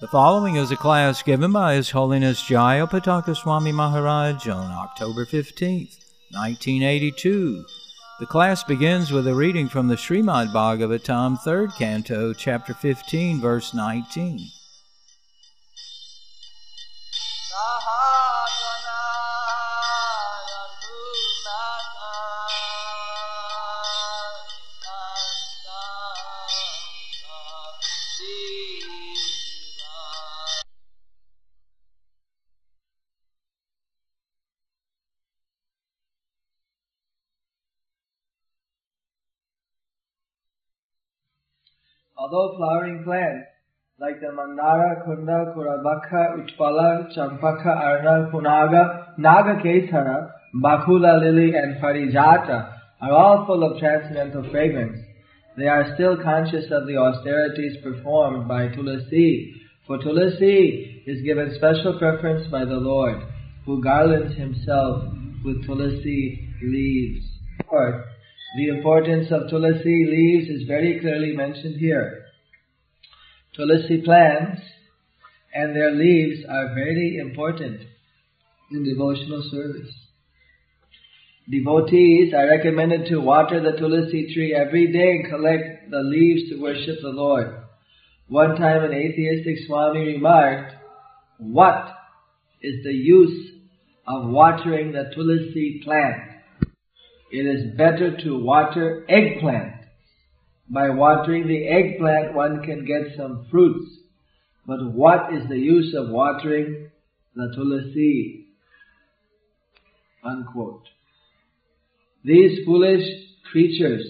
The following is a class given by His Holiness Jayapataka Swami Maharaj on October 15th, 1982. The class begins with a reading from the Srimad Bhagavatam, 3rd Canto, Chapter 15, verse 19. Although flowering plants like the Mandara, Kunda, Kurabaka, Utpala, Champaka, Arna, Punnaga, Nagakesara, Bakula lily and Parijata are all full of transcendental fragrance. They are still conscious of the austerities performed by Tulasi, for Tulasi is given special preference by the Lord, who garlands himself with Tulasi leaves. The importance of Tulasi leaves is very clearly mentioned here. Tulasi plants and their leaves are very important in devotional service. Devotees are recommended to water the Tulsi tree every day and collect the leaves to worship the Lord. One time an atheistic Swami remarked, what is the use of watering the Tulsi plant? It is better to water eggplant. By watering the eggplant one can get some fruits. But what is the use of watering the tulasi? Unquote. These foolish creatures,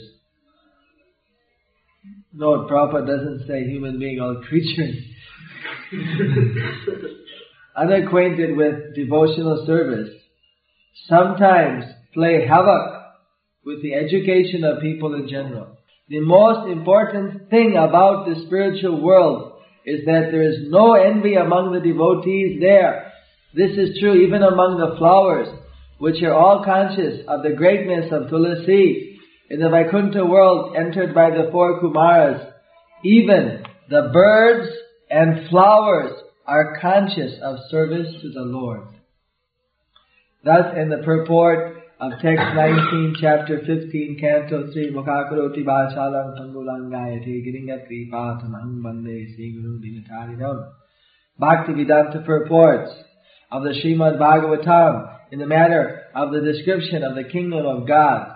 no, Prabhupada doesn't say human being, or creatures, unacquainted with devotional service, sometimes play havoc with the education of people in general. The most important thing about the spiritual world is that there is no envy among the devotees there. This is true even among the flowers, which are all conscious of the greatness of Tulasi. In the Vaikuntha world entered by the four Kumaras, even the birds and flowers are conscious of service to the Lord. Thus in the purport of text 19, chapter 15, canto 3, Mukhakaroti Vachalam Tangulangayate Giringa Kripatamang Bande Sri Guru Dinatarinam. Bhaktivedanta purports of the Srimad Bhagavatam in the matter of the description of the kingdom of God.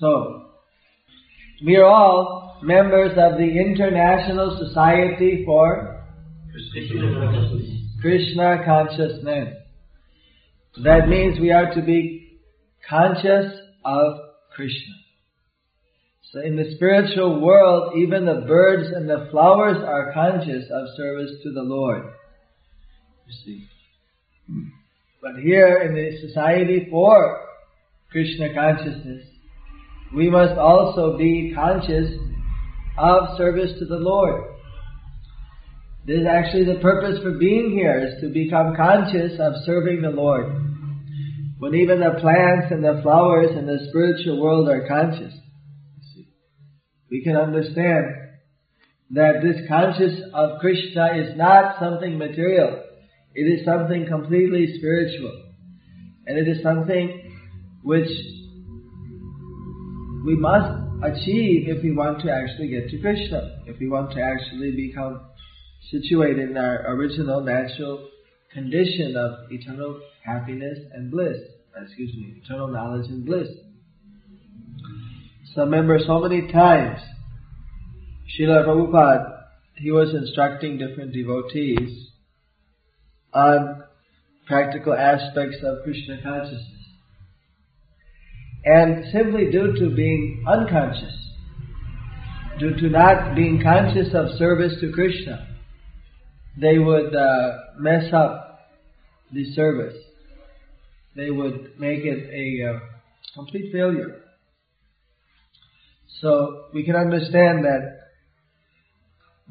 So, we are all members of the International Society for Krishna Consciousness. That means we are to be conscious of Krishna. So in the spiritual world, even the birds and the flowers are conscious of service to the Lord. You see. But here in the society for Krishna consciousness, we must also be conscious of service to the Lord. This is actually the purpose for being here, is to become conscious of serving the Lord. When even the plants and the flowers and the spiritual world are conscious, we can understand that this conscious of Krishna is not something material. It is something completely spiritual. And it is something which we must achieve if we want to actually get to Krishna, if we want to actually become situated in our original natural condition of eternal happiness and bliss. Excuse me, eternal knowledge and bliss. So remember so many times, Srila Prabhupada, he was instructing different devotees on practical aspects of Krishna consciousness. And simply due to being unconscious, due to not being conscious of service to Krishna, they would uh, mess up the service. They would make it a uh, Complete failure. So we can understand that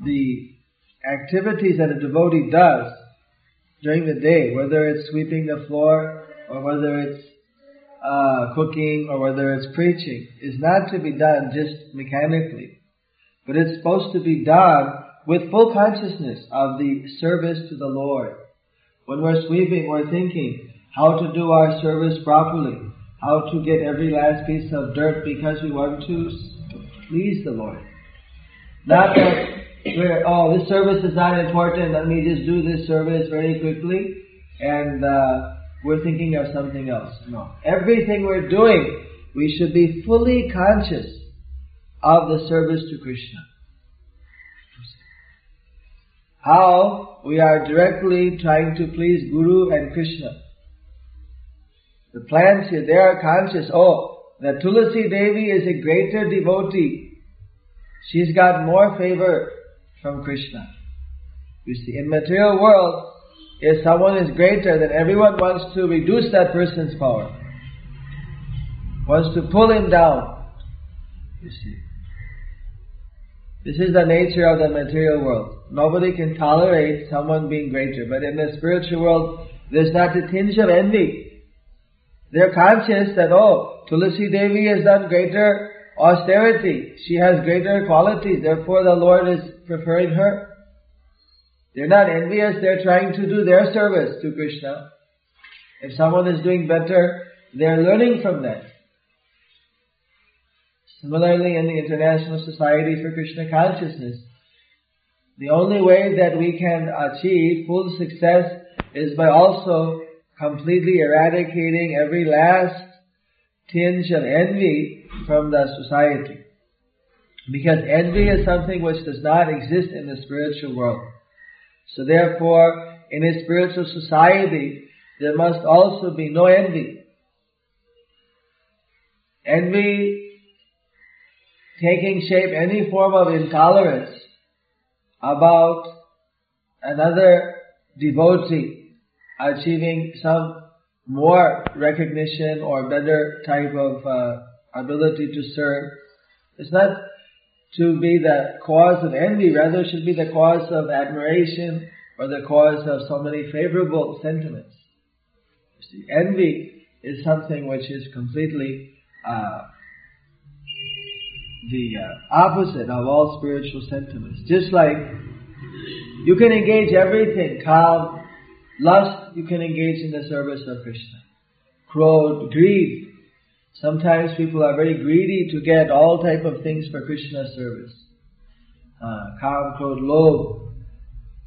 the activities that a devotee does during the day, whether it's sweeping the floor or whether it's uh, cooking or whether it's preaching, is not to be done just mechanically, but it's supposed to be done with full consciousness of the service to the Lord. When we're sweeping, we're thinking how to do our service properly, how to get every last piece of dirt because we want to please the Lord. Not that we're, oh, this service is not important, let me just do this service very quickly, and uh, we're thinking of something else. No. Everything we're doing, we should be fully conscious of the service to Krishna. How we are directly trying to please Guru and Krishna. The plants here, they are conscious, oh, that Tulasi Devi is a greater devotee. She's got more favor from Krishna. You see, in material world, if someone is greater, then everyone wants to reduce that person's power. Wants to pull him down. You see. This is the nature of the material world. Nobody can tolerate someone being greater. But in the spiritual world, there's not a tinge of envy. They're conscious that, oh, Tulasi Devi has done greater austerity. She has greater qualities. Therefore, the Lord is preferring her. They're not envious, they're trying to do their service to Krishna. If someone is doing better, they're learning from that. Similarly, in the International Society for Krishna Consciousness, the only way that we can achieve full success is by also completely eradicating every last tinge of envy from the society. Because envy is something which does not exist in the spiritual world. So therefore, in a spiritual society, there must also be no envy. Envy taking shape any form of intolerance about another devotee achieving some more recognition or better type of uh, ability to serve. It's not to be the cause of envy, rather should be the cause of admiration or the cause of so many favorable sentiments. See, envy is something which is completely uh, the uh, opposite of all spiritual sentiments. Just like you can engage everything, Kam, lust, you can engage in the service of Krishna. Krodh, greed, Sometimes people are very greedy to get all type of things for Krishna service. Uh, Kam, Lobh,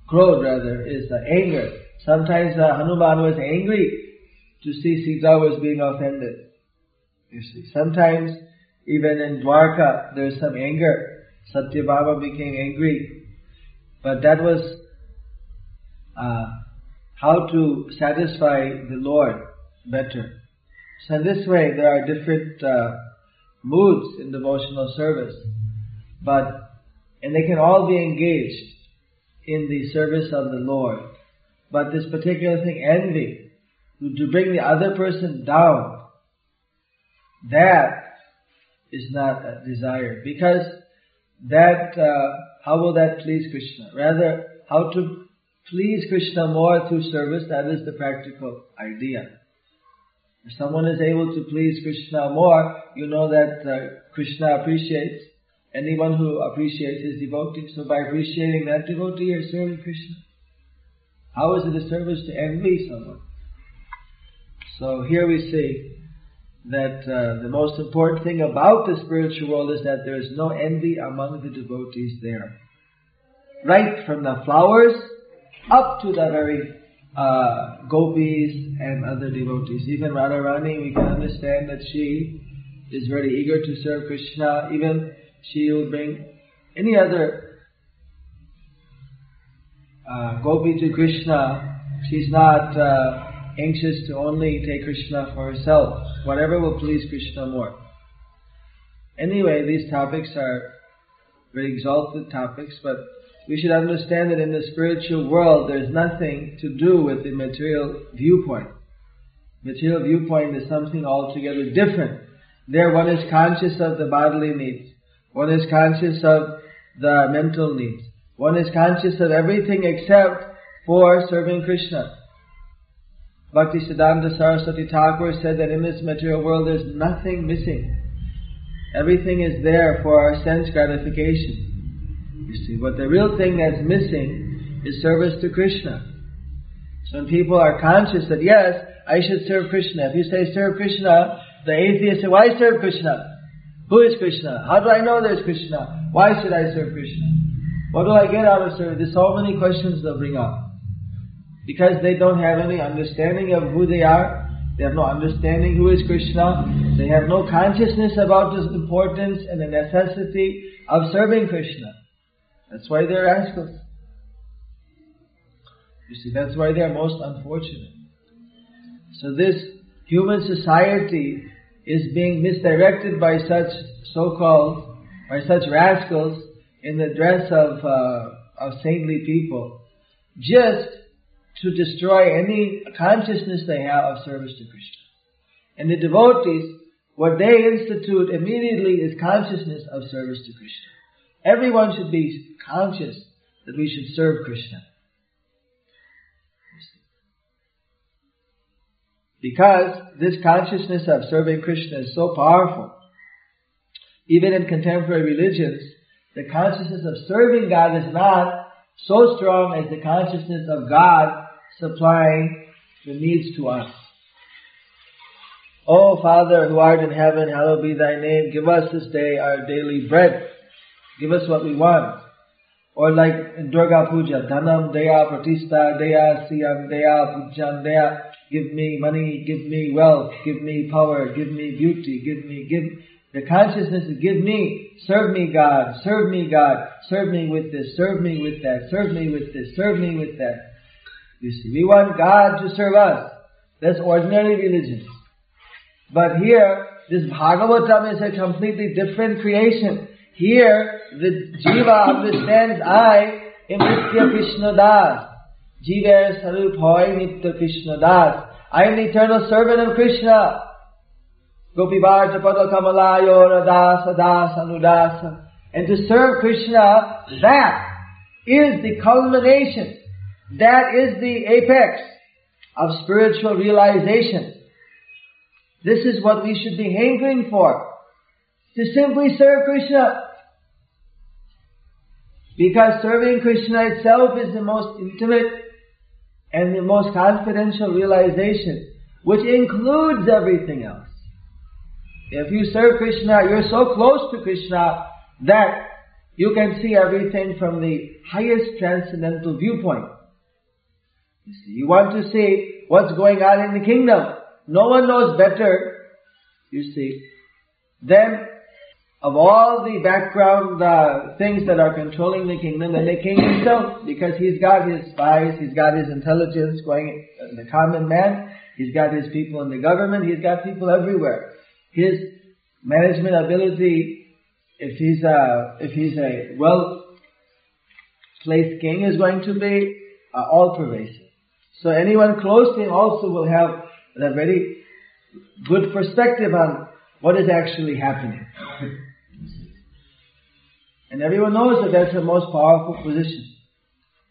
Krodh rather, is the anger. Sometimes uh, Hanuman was angry to see Sita was being offended. You see, sometimes even in Dwarka there's some anger. Satyabhama became angry. But that was uh, how to satisfy the Lord better. So in this way, there are different uh, moods in devotional service, but and they can all be engaged in the service of the Lord. But this particular thing, envy, to bring the other person down, that is not a desire because that uh, how will that please Krishna? Rather, how to please Krishna more through service, that is the practical idea. If someone is able to please Krishna more, you know that uh, Krishna appreciates anyone who appreciates his devotee. So by appreciating that devotee, you're serving Krishna. How is it a service to envy someone? So here we see that uh, the most important thing about the spiritual world is that there is no envy among the devotees there. Right from the flowers up to the very uh, gopis and other devotees. Even Radharani, we can understand that she is very eager to serve Krishna. Even she will bring any other uh, gopi to Krishna. She's not uh, anxious to only take Krishna for herself. Whatever will please Krishna more. Anyway, these topics are very exalted topics, but we should understand that in the spiritual world there's nothing to do with the material viewpoint. Material viewpoint is something altogether different. There one is conscious of the bodily needs. One is conscious of the mental needs. One is conscious of everything except for serving Krishna. Bhakti Siddhanta Saraswati Thakur said that in this material world there's nothing missing. Everything is there for our sense gratification. You see, but the real thing that's missing is service to Krishna. So when people are conscious that yes, I should serve Krishna. If you say serve Krishna, the atheist say, why serve Krishna? Who is Krishna? How do I know there's Krishna? Why should I serve Krishna? What do I get out of serving? There's so many questions they'll bring up. Because they don't have any understanding of who they are. They have no understanding who is Krishna. They have no consciousness about the importance and the necessity of serving Krishna. That's why they're rascals. You see, that's why they're most unfortunate. So this human society is being misdirected by such so-called, by such rascals in the dress of, uh, of saintly people, just to destroy any consciousness they have of service to Krishna. And the devotees, what they institute immediately is consciousness of service to Krishna. Everyone should be conscious that we should serve Krishna. Because this consciousness of serving Krishna is so powerful, even in contemporary religions, the consciousness of serving God is not so strong as the consciousness of God supplying the needs to us. O Father who art in heaven, hallowed be thy name. Give us this day our daily bread. Give us what we want. Or like in Durga Puja, Dhanam Deya Pratista Deya Siyam Deya Pujam Deya. Give me money, give me wealth, give me power, give me beauty, give me, give, the consciousness is give me, serve me God, serve me God, serve me with this, serve me with that, serve me with this, serve me with that. You see, we want God to serve us. That's ordinary religion. But here, this Bhagavatam is a completely different creation. Here, the Jiva understands I am Nitya Krishna Das. Jiva Sarup Hoy Nitya Krishna Das. I am the eternal servant of Krishna. Gopivarja Pada Kamalayo Radasa Das Anudasa. And to serve Krishna, that is the culmination. That is the apex of spiritual realization. This is what we should be hankering for. To simply serve Krishna. Because serving Krishna itself is the most intimate and the most confidential realization, which includes everything else. If you serve Krishna, you're so close to Krishna that you can see everything from the highest transcendental viewpoint. You see, you want to see what's going on in the kingdom. No one knows better, you see, than of all the background uh, things that are controlling the kingdom than the king himself, because he's got his spies, he's got his intelligence going, the common man, he's got his people in the government, he's got people everywhere. His management ability, if he's a, if he's a well placed king, is going to be uh, all pervasive. So anyone close to him also will have a very good perspective on what is actually happening. And everyone knows that that's the most powerful position.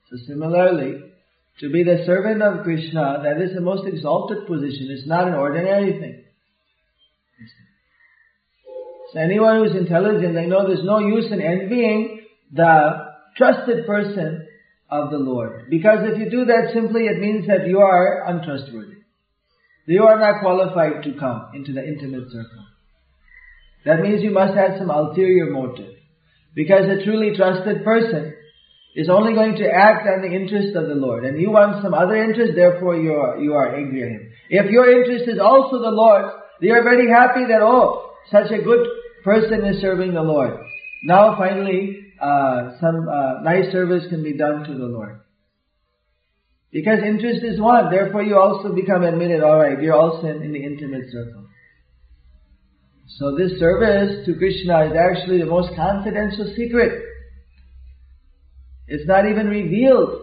So similarly, to be the servant of Krishna, that is the most exalted position. It's not an ordinary thing. So anyone who's intelligent, they know there's no use in envying the trusted person of the Lord. Because if you do that simply, it means that you are untrustworthy. You are not qualified to come into the intimate circle. That means you must have some ulterior motive. Because a truly trusted person is only going to act on the interest of the Lord. And you want some other interest, therefore you are, you are angry at Him. If your interest is also the Lord, you are very happy that, oh, such a good person is serving the Lord. Now finally, uh, some uh, nice service can be done to the Lord. Because interest is one, therefore you also become admitted, alright, you're also in, in the intimate circle. So this service to Krishna is actually the most confidential secret. It's not even revealed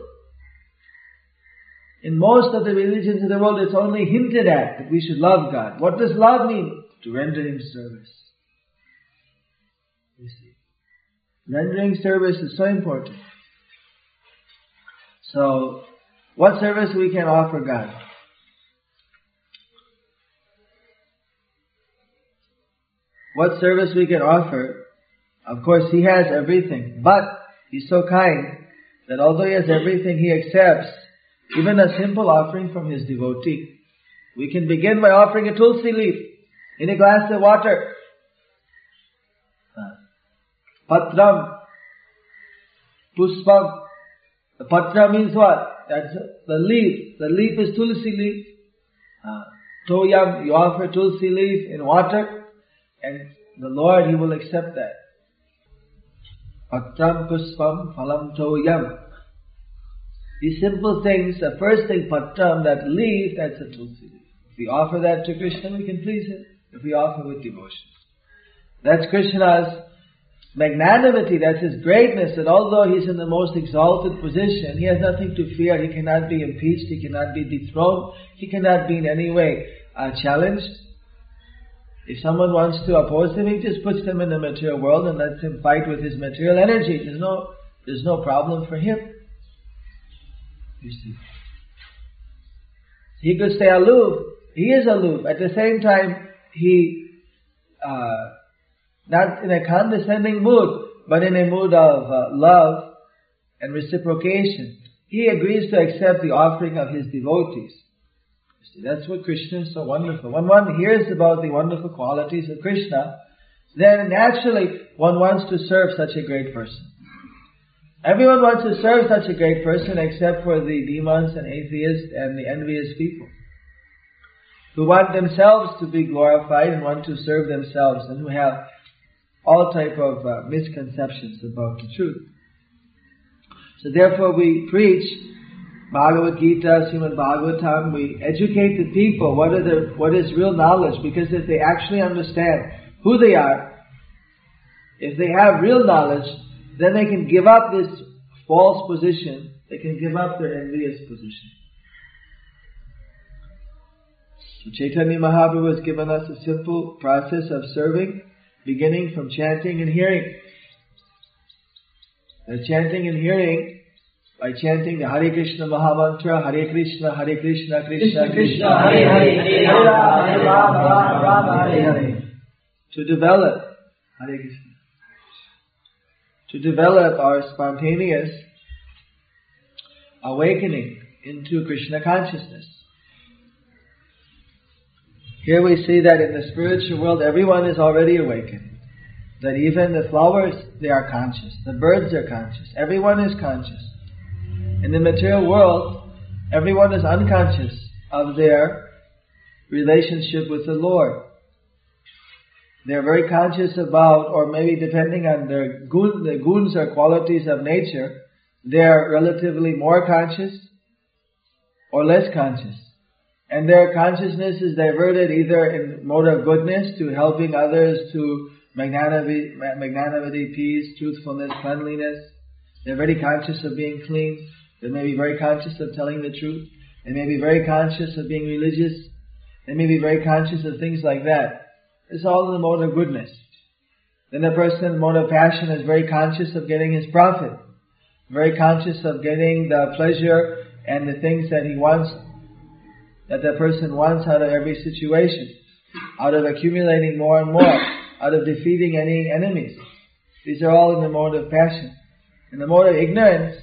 In most of the religions of the world, it's only hinted at that we should love God. What does love mean? To render Him service. You see. Rendering service is so important. So, what service we can offer God? What service we can offer? Of course, He has everything, but He's so kind that although He has everything, He accepts even a simple offering from His devotee. We can begin by offering a tulsi leaf in a glass of water. Patram, puspam. The patra means what? That's the leaf. The leaf is tulsi leaf. Uh, toyam, you offer tulsi leaf in water, and the Lord, He will accept that. Patram puspam phalam toyam. These simple things, the first thing, patram, that leaf, that's a tulsi. If we offer that to Krishna, we can please Him. If we offer with devotion. That's Krishna's magnanimity, that's His greatness, that although He's in the most exalted position, He has nothing to fear, He cannot be impeached, He cannot be dethroned, He cannot be in any way uh, challenged. If someone wants to oppose Him, He just puts them in the material world and lets him fight with his material energy. There's no, there's no problem for Him. You see. He could stay aloof. He is aloof. At the same time, He uh, not in a condescending mood, but in a mood of uh, love and reciprocation. He agrees to accept the offering of his devotees. See, that's what Krishna is so wonderful. When one hears about the wonderful qualities of Krishna, then naturally one wants to serve such a great person. Everyone wants to serve such a great person except for the demons and atheists and the envious people who want themselves to be glorified and want to serve themselves and who have all type of uh, misconceptions about the truth. So therefore we preach Bhagavad Gita, Srimad Bhagavatam, we educate the people what are the, what is real knowledge because if they actually understand who they are, if they have real knowledge, then they can give up this false position, they can give up their envious position. So Chaitanya Mahaprabhu has given us a simple process of serving beginning from chanting and hearing. Chanting and hearing, by chanting the Hare Krishna Mahamantra, Hare Krishna, Hare Krishna, Krishna Krishna, Hare Hare, Hare Rama, Hare Rama, Rama Hare Hare. To develop, Hare Krishna. To develop our spontaneous awakening into Krishna consciousness. Here we see that in the spiritual world, everyone is already awakened. That even the flowers, they are conscious. The birds are conscious. Everyone is conscious. In the material world, everyone is unconscious of their relationship with the Lord. They're very conscious about, or maybe depending on their gun, the guns or qualities of nature, they're relatively more conscious or less conscious and their consciousness is diverted either in mode of goodness to helping others to magnanimity, magnanimity, peace, truthfulness, cleanliness. They're very conscious of being clean. They may be very conscious of telling the truth. They may be very conscious of being religious. They may be very conscious of things like that. It's all in the mode of goodness. Then the person in the mode of passion is very conscious of getting his profit. Very conscious of getting the pleasure and the things that he wants that the person wants out of every situation, out of accumulating more and more, out of defeating any enemies. These are all in the mode of passion. In the mode of ignorance,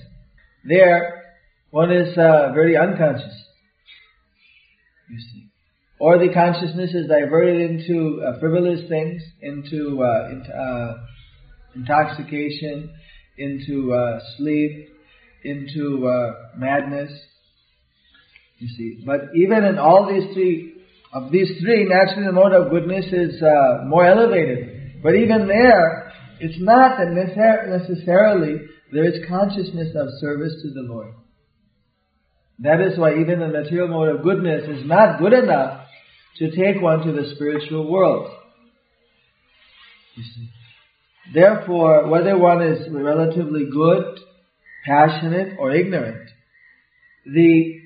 there, one is uh, very unconscious. You see. Or the consciousness is diverted into uh, frivolous things, into, uh, into uh, intoxication, into uh, sleep, into uh, madness, you see. But even in all these three, of these three, naturally the mode of goodness is more elevated. But even there, it's not that necessarily there is consciousness of service to the Lord. That is why even the material mode of goodness is not good enough to take one to the spiritual world. Therefore, whether one is relatively good, passionate, or ignorant, the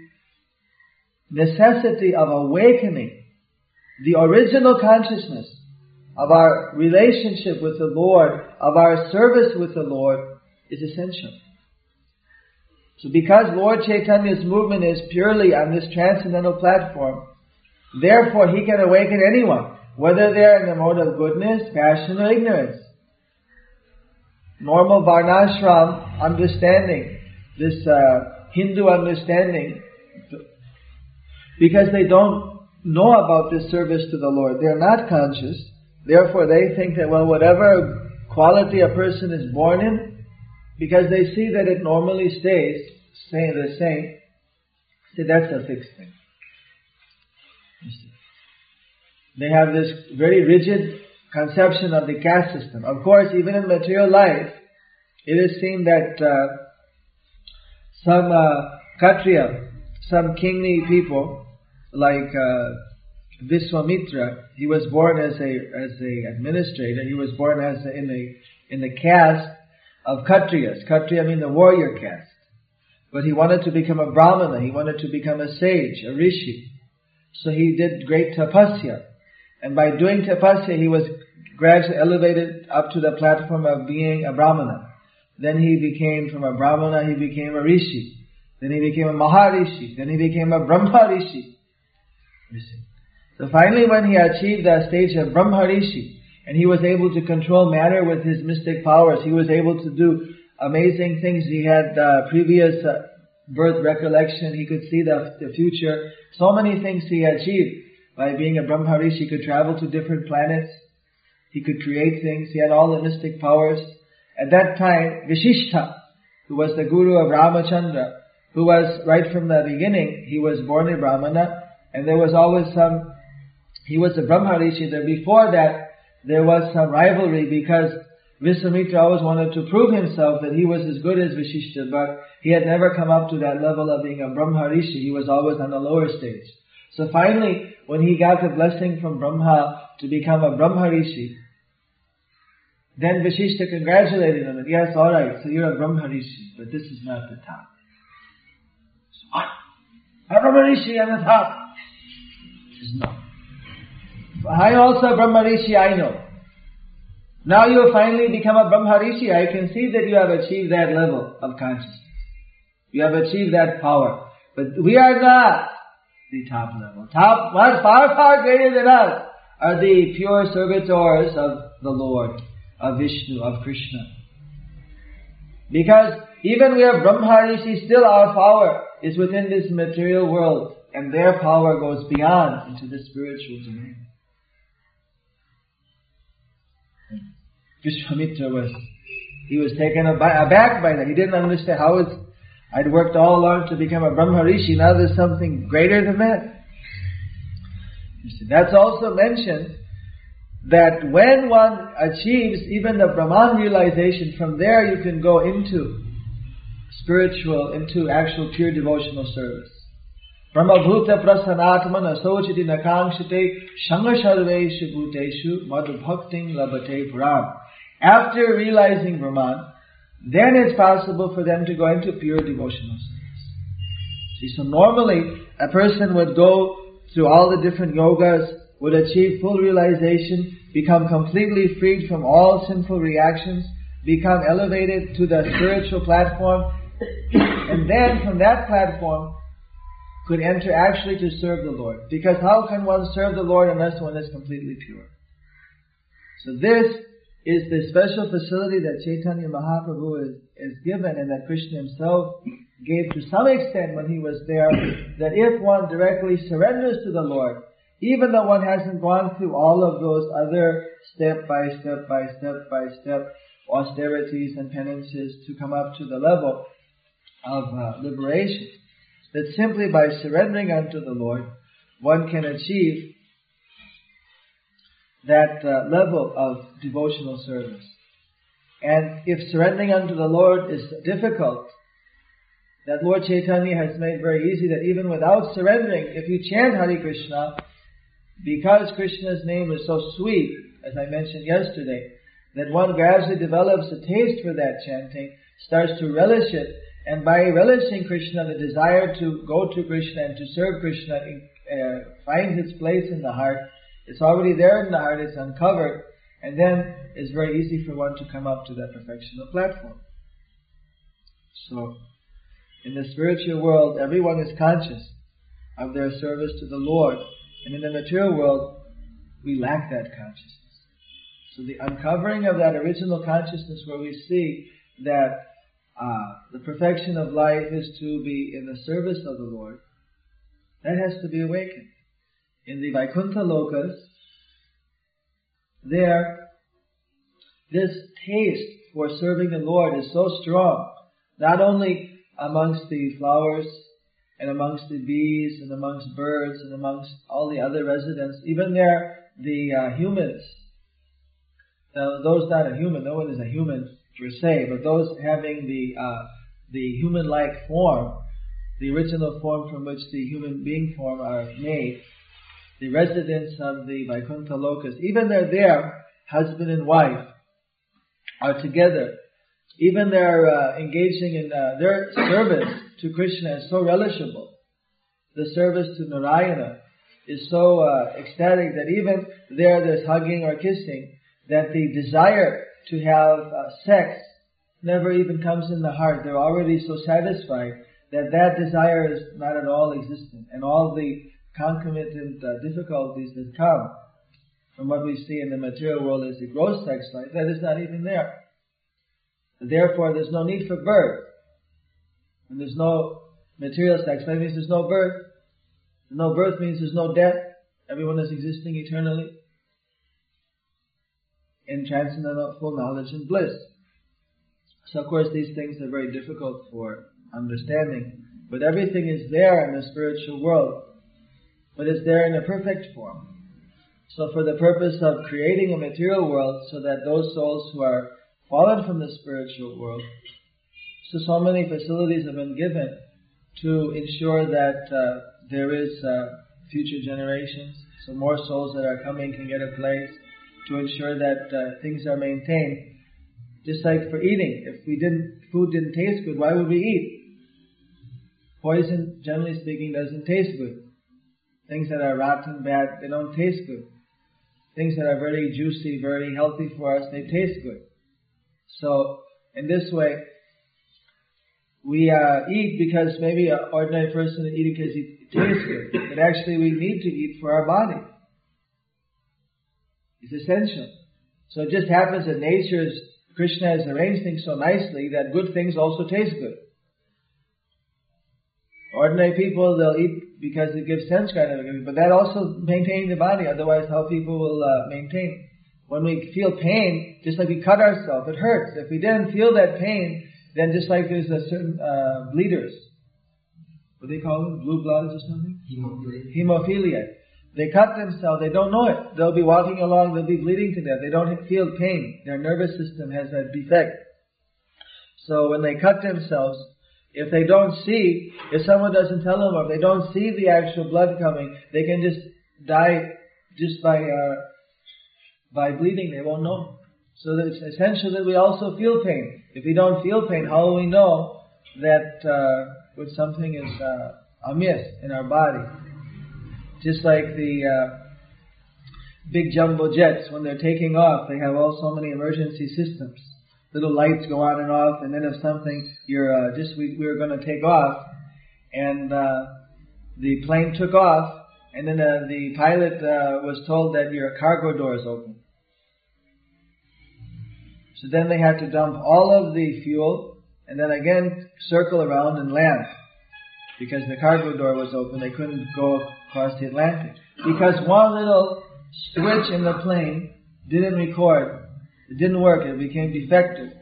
necessity of awakening the original consciousness of our relationship with the Lord, of our service with the Lord, is essential. So because Lord Chaitanya's movement is purely on this transcendental platform, therefore he can awaken anyone, whether they're in the mode of goodness, passion, or ignorance. Normal Varnashram understanding, this uh, Hindu understanding, because they don't know about this service to the Lord, they're not conscious, therefore they think that, well, whatever quality a person is born in, because they see that it normally stays the same. See, that's a fixed thing. They have this very rigid conception of the caste system. Of course, even in material life, it is seen that uh, some uh, Kshatriya, some kingly people, like uh, Viswamitra, he was born as a as a administrator. He was born as a, in the in the caste of Kshatriyas. Kshatriya means the warrior caste. But he wanted to become a Brahmana, he wanted to become a sage, a rishi. So he did great tapasya. And by doing tapasya, he was gradually elevated up to the platform of being a Brahmana. Then he became, from a Brahmana, he became a rishi. Then he became a Maharishi. Then he became a Brahmarishi. So finally when he achieved the stage of Brahma rishi, and he was able to control matter with his mystic powers. He was able to do amazing things. He had uh, previous uh, birth recollection. He could see the, the future. So many things he achieved by being a Brahmarishi. He could travel to different planets. He could create things. He had all the mystic powers. At that time, Vasishtha, who was the guru of Ramachandra, who was right from the beginning, he was born a Brahmana, and there was always some, he was a Brahmarishi. There before that, there was some rivalry because Viswamitra always wanted to prove himself that he was as good as Vasishtha, but he had never come up to that level of being a Brahmarishi. He was always on the lower stage. So finally, when he got the blessing from Brahma to become a Brahmarishi, then Vasishtha congratulated him and said, yes, alright, so you're a Brahmarishi, but this is not the top. So what? A Brahmarishi on the top? Is no. I also Brahmarishi, I know. Now you have finally become a Brahmarishi. I can see that you have achieved that level of consciousness. You have achieved that power. But we are not the top level. Top, far, far greater than us are the pure servitors of the Lord, of Vishnu, of Krishna. Because even we are Brahmarishi, still our power is within this material world, and their power goes beyond into the spiritual domain. Vishwamitra was, he was taken aback by that. He didn't understand how it's, I'd worked all along to become a Brahmarishi, now there's something greater than that. That's also mentioned that when one achieves even the Brahman realization, from there you can go into spiritual, into actual pure devotional service. Brahmabhuta prasanatmana sochiti nakangshite shanga sharveshu bhuteshu madhu bhakting labate puram. After realizing Brahman, then it's possible for them to go into pure devotional service. See, so normally a person would go through all the different yogas, would achieve full realization, become completely freed from all sinful reactions, become elevated to the spiritual platform, and then from that platform could enter actually to serve the Lord. Because how can one serve the Lord unless one is completely pure? So this is the special facility that Chaitanya Mahaprabhu is, is given and that Krishna himself gave to some extent when he was there, that if one directly surrenders to the Lord, even though one hasn't gone through all of those other step by step by step by step austerities and penances to come up to the level of uh, liberation, that simply by surrendering unto the Lord, one can achieve that uh, level of devotional service. And if surrendering unto the Lord is difficult, that Lord Chaitanya has made very easy that even without surrendering, if you chant Hare Krishna, because Krishna's name is so sweet, as I mentioned yesterday, that one gradually develops a taste for that chanting, starts to relish it, And by relishing Krishna, the desire to go to Krishna and to serve Krishna uh, finds its place in the heart. It's already there in the heart, it's uncovered, and then it's very easy for one to come up to that perfectional platform. So, in the spiritual world, everyone is conscious of their service to the Lord, and in the material world, we lack that consciousness. So the uncovering of that original consciousness where we see that uh, the perfection of life is to be in the service of the Lord, that has to be awakened. In the Vaikuntha Lokas, there, this taste for serving the Lord is so strong, not only amongst the flowers and amongst the bees and amongst birds and amongst all the other residents, even there, the uh, humans, uh, those not a human, no one is a human per se, but those having the uh, the human-like form, the original form from which the human being form are made, the residents of the Vaikuntha Lokas, even they're there, husband and wife, are together. Even they're uh, engaging in uh, their service to Krishna is so relishable. The service to Narayana is so uh, ecstatic that even there there's hugging or kissing, that the desire to have uh, sex never even comes in the heart. They're already so satisfied that that desire is not at all existent. And all the concomitant uh, difficulties that come from what we see in the material world as the gross sex life, that is not even there. Therefore, there's no need for birth. And there's no material sex life, means there's no birth. No birth means there's no death. Everyone is existing eternally in transcendental full knowledge and bliss. So of course these things are very difficult for understanding, but everything is there in the spiritual world, but it's there in a perfect form. So for the purpose of creating a material world so that those souls who are fallen from the spiritual world, so so many facilities have been given to ensure that uh, there is uh, future generations, so more souls that are coming can get a place, to ensure that uh, things are maintained. Just like for eating, if we didn't, food didn't taste good, why would we eat? Poison, generally speaking, doesn't taste good. Things that are rotten, bad, they don't taste good. Things that are very juicy, very healthy for us, they taste good. So, in this way, we uh, eat because maybe an ordinary person would eat because it tastes good. But actually we need to eat for our body. It's essential. So it just happens that nature's Krishna has arranged things so nicely that good things also taste good. Ordinary people, they'll eat because it gives sense gratification, but that also maintains the body, otherwise how people will uh, maintain. When we feel pain, just like we cut ourselves, it hurts. If we didn't feel that pain, then just like there's a certain uh, bleeders, what do they call them? Blue bloods or something? Hemophilia. Hemophilia. They cut themselves, they don't know it. They'll be walking along, they'll be bleeding to death. They don't feel pain. Their nervous system has that defect. So when they cut themselves, if they don't see, if someone doesn't tell them, or if they don't see the actual blood coming, they can just die just by uh, by bleeding. They won't know. So it's essential that we also feel pain. If we don't feel pain, how will we know that uh, something is uh, amiss in our body? Just like the uh, big jumbo jets, when they're taking off, they have all so many emergency systems. Little lights go on and off, and then if something, you're uh, just we, we were going to take off, and uh, the plane took off, and then uh, the pilot uh, was told that your cargo door is open. So then they had to dump all of the fuel, and then again circle around and land because the cargo door was open. They couldn't go across the Atlantic because one little switch in the plane didn't record. It didn't work. It became defective.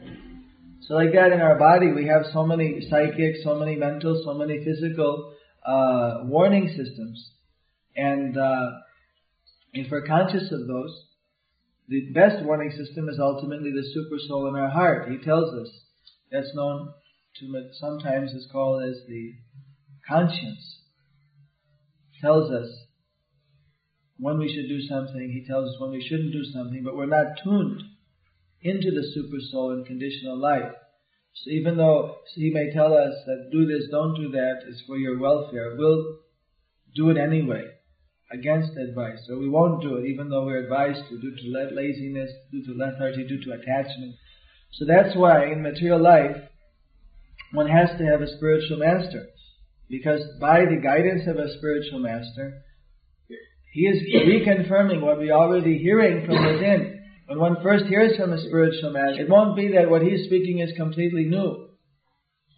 So like that in our body, we have so many psychic, so many mental, so many physical uh, warning systems, and uh, if we're conscious of those, the best warning system is ultimately the super soul in our heart. He tells us that's known to me, sometimes is called as the conscience tells us when we should do something, he tells us when we shouldn't do something, but we're not tuned into the super soul in conditional life. So even though he may tell us that do this, don't do that, it's for your welfare, we'll do it anyway, against advice. So we won't do it, even though we're advised to, due to laziness, due to lethargy, due to attachment. So that's why in material life, one has to have a spiritual master. Because by the guidance of a spiritual master, he is reconfirming what we're already hearing from within. When one first hears from a spiritual master, it won't be that what he's speaking is completely new.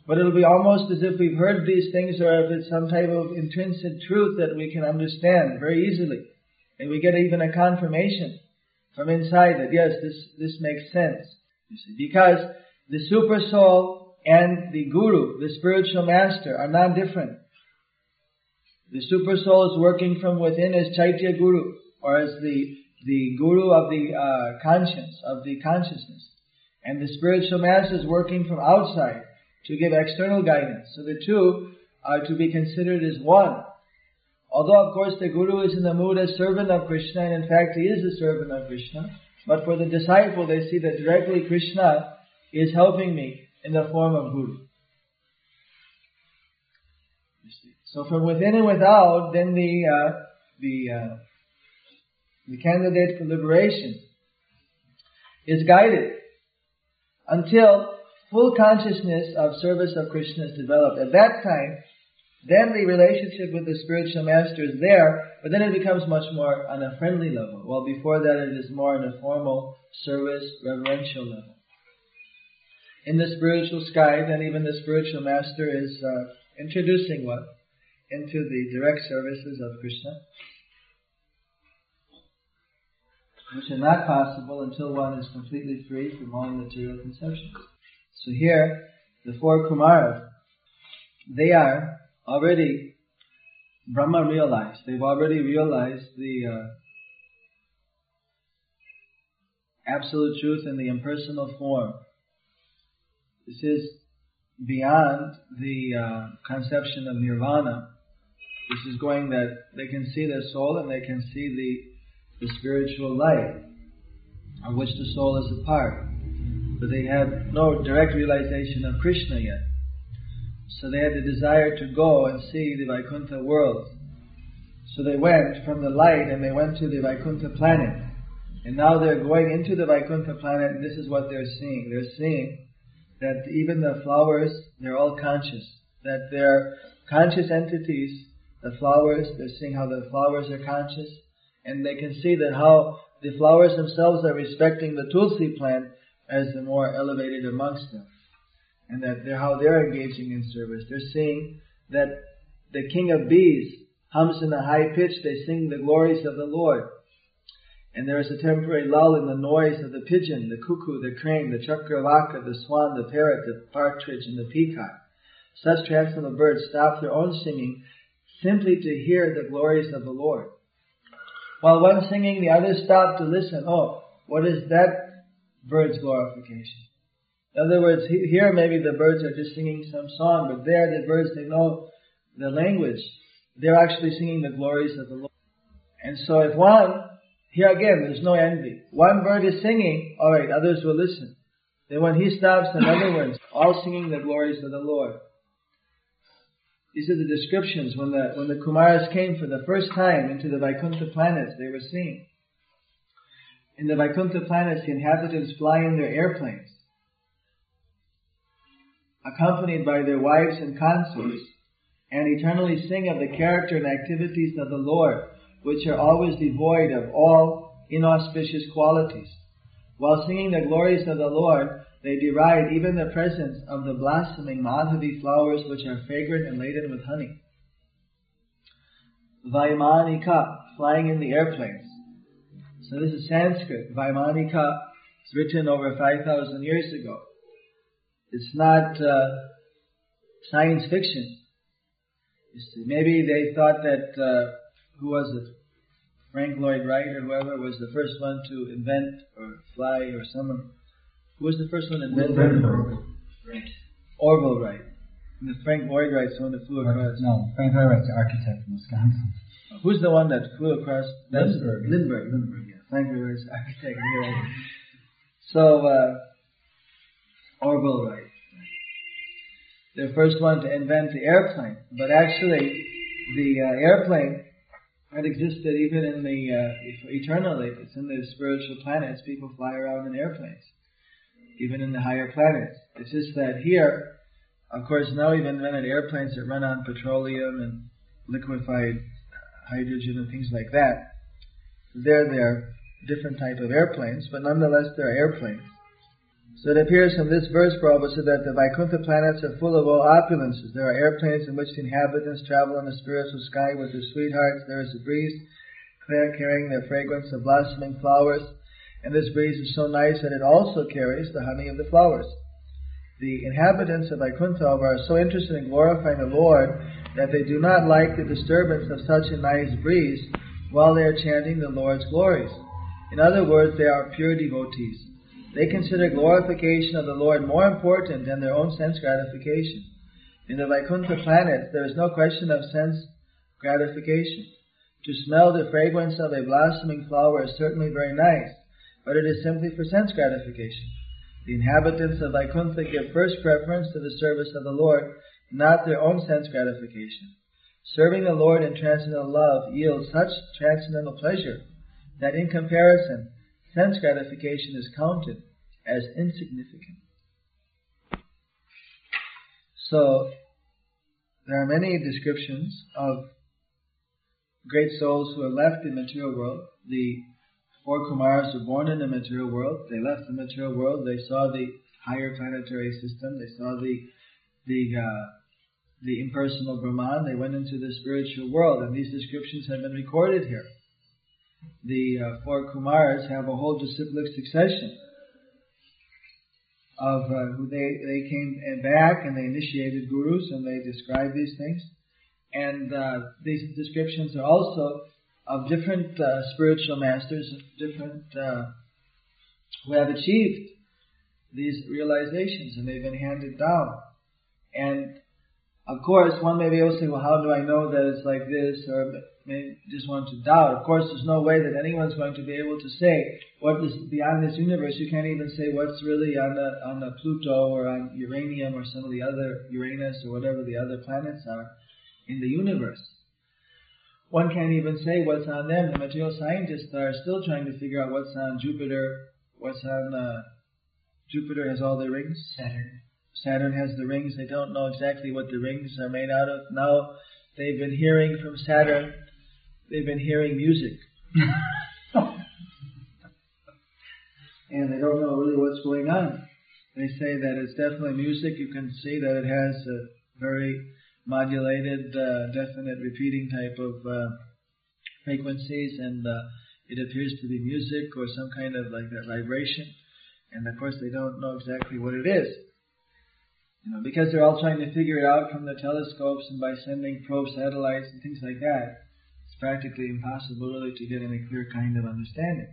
But it'll be almost as if we've heard these things or if it's some type of intrinsic truth that we can understand very easily. And we get even a confirmation from inside that yes, this, this makes sense. Because the super soul and the guru, the spiritual master, are not different. The super soul is working from within as Chaitya Guru, or as the, the guru of the uh, conscience, of the consciousness. And the spiritual master is working from outside to give external guidance. So the two are to be considered as one. Although, of course, the Guru is in the mood as servant of Krishna, and in fact, he is a servant of Krishna. But for the disciple, they see that directly Krishna is helping me in the form of Guru. So from within and without, then the uh, the uh, the candidate for liberation is guided until full consciousness of service of Krishna is developed. At that time, then the relationship with the spiritual master is there, but then it becomes much more on a friendly level. While before that it is more on a formal service, reverential level. In the spiritual sky, then even the spiritual master is uh, introducing one Into the direct services of Krishna, which are not possible until one is completely free from all material conceptions. So here, the four Kumaras, they are already Brahma realized. They've already realized the uh, absolute truth in the impersonal form. This is beyond the uh, conception of nirvana. This is going that they can see their soul and they can see the, the spiritual life of which the soul is a part but they have no direct realization of Krishna yet. So they had the desire to go and see the Vaikuntha world. So they went from the light and they went to the Vaikuntha planet. And now they're going into the Vaikuntha planet and this is what they're seeing. They're seeing that even the flowers, they're all conscious. That they're conscious entities, the flowers, they're seeing how the flowers are conscious. And they can see that how the flowers themselves are respecting the tulsi plant as the more elevated amongst them. And that they're, how they're engaging in service. They're seeing that the king of bees hums in a high pitch, they sing the glories of the Lord. And there is a temporary lull in the noise of the pigeon, the cuckoo, the crane, the chakravaka, the swan, the parrot, the partridge, and the peacock. Such transcendental birds stop their own singing simply to hear the glories of the Lord. While one singing, the others stop to listen. Oh, what is that bird's glorification. In other words, here maybe the birds are just singing some song, but there the birds, they know the language. They're actually singing the glories of the Lord. And so if one, here again, there's no envy. One bird is singing, alright, others will listen. Then when he stops, another one's all singing the glories of the Lord. These are the descriptions when the, when the Kumaras came for the first time into the Vaikuntha planets, they were seen. In the Vaikuntha planets, the inhabitants fly in their airplanes, accompanied by their wives and consorts, and eternally sing of the character and activities of the Lord, which are always devoid of all inauspicious qualities. While singing the glories of the Lord, they deride even the presence of the blossoming Madhavi flowers which are fragrant and laden with honey. Vaimanika, flying in the airplanes. So this is Sanskrit. Vaimanika is written over 5,000 years ago. It's not uh, science fiction. Maybe they thought that, uh, who was it? Frank Lloyd Wright or whoever was the first one to invent or fly or someone. Who was the first one to invent? Right. Orville Wright. And the Frank Lloyd Wright's the one that flew across. No, Frank Lloyd Wright's the architect from Wisconsin. Who's the one that flew across? That's Lindbergh. Lindbergh. Lindbergh. Yeah. Frank Lloyd Wright's architect. Yeah. So uh, Orville Wright. the first one to invent the airplane. But actually, the uh, airplane had existed even in the uh, eternally. It's in the spiritual planets. People fly around in airplanes, even in the higher planets. It's just that here, of course, now we've invented airplanes that run on petroleum and liquefied hydrogen and things like that. They're they're different type of airplanes, but nonetheless they're airplanes. So it appears from this verse, Prabhupada that the Vaikuntha planets are full of all opulences. There are airplanes in which the inhabitants travel in the spiritual sky with their sweethearts. There is a breeze clear, carrying the fragrance of blossoming flowers, and this breeze is so nice that it also carries the honey of the flowers. The inhabitants of Vaikuntha are so interested in glorifying the Lord that they do not like the disturbance of such a nice breeze while they are chanting the Lord's glories. In other words, they are pure devotees. They consider glorification of the Lord more important than their own sense gratification. In the Vaikuntha planets, there is no question of sense gratification. To smell the fragrance of a blossoming flower is certainly very nice, but it is simply for sense gratification. The inhabitants of Vaikuntha give first preference to the service of the Lord, not their own sense gratification. Serving the Lord in transcendental love yields such transcendental pleasure that in comparison, sense gratification is counted as insignificant. So, there are many descriptions of great souls who have left in the material world. The four Kumars were born in the material world. They left the material world. They saw the higher planetary system. They saw the the uh, the impersonal Brahman. They went into the spiritual world, and these descriptions have been recorded here. The uh, four Kumars have a whole disciplic succession of uh, who they they came back and they initiated gurus and they describe these things, and uh, these descriptions are also of different uh, spiritual masters, different uh, who have achieved these realizations and they've been handed down. And of course, one may be able to say, well, how do I know that it's like this? Or may just want to doubt. Of course, there's no way that anyone's going to be able to say what is beyond this universe. You can't even say what's really on the on the Pluto or on uranium or some of the other Uranus or whatever the other planets are in the universe. One can't even say what's on them. The material scientists are still trying to figure out what's on Jupiter, what's on uh, Jupiter has all the rings. Saturn. Saturn has the rings. They don't know exactly what the rings are made out of. Now they've been hearing from Saturn they've been hearing music. and they don't know really what's going on. They say that it's definitely music. You can see that it has a very modulated, uh, definite repeating type of uh, frequencies, and uh, it appears to be music or some kind of like that vibration. And of course, they don't know exactly what it is. You know, because they're all trying to figure it out from the telescopes and by sending probe satellites and things like that It's practically impossible really to get any clear kind of understanding.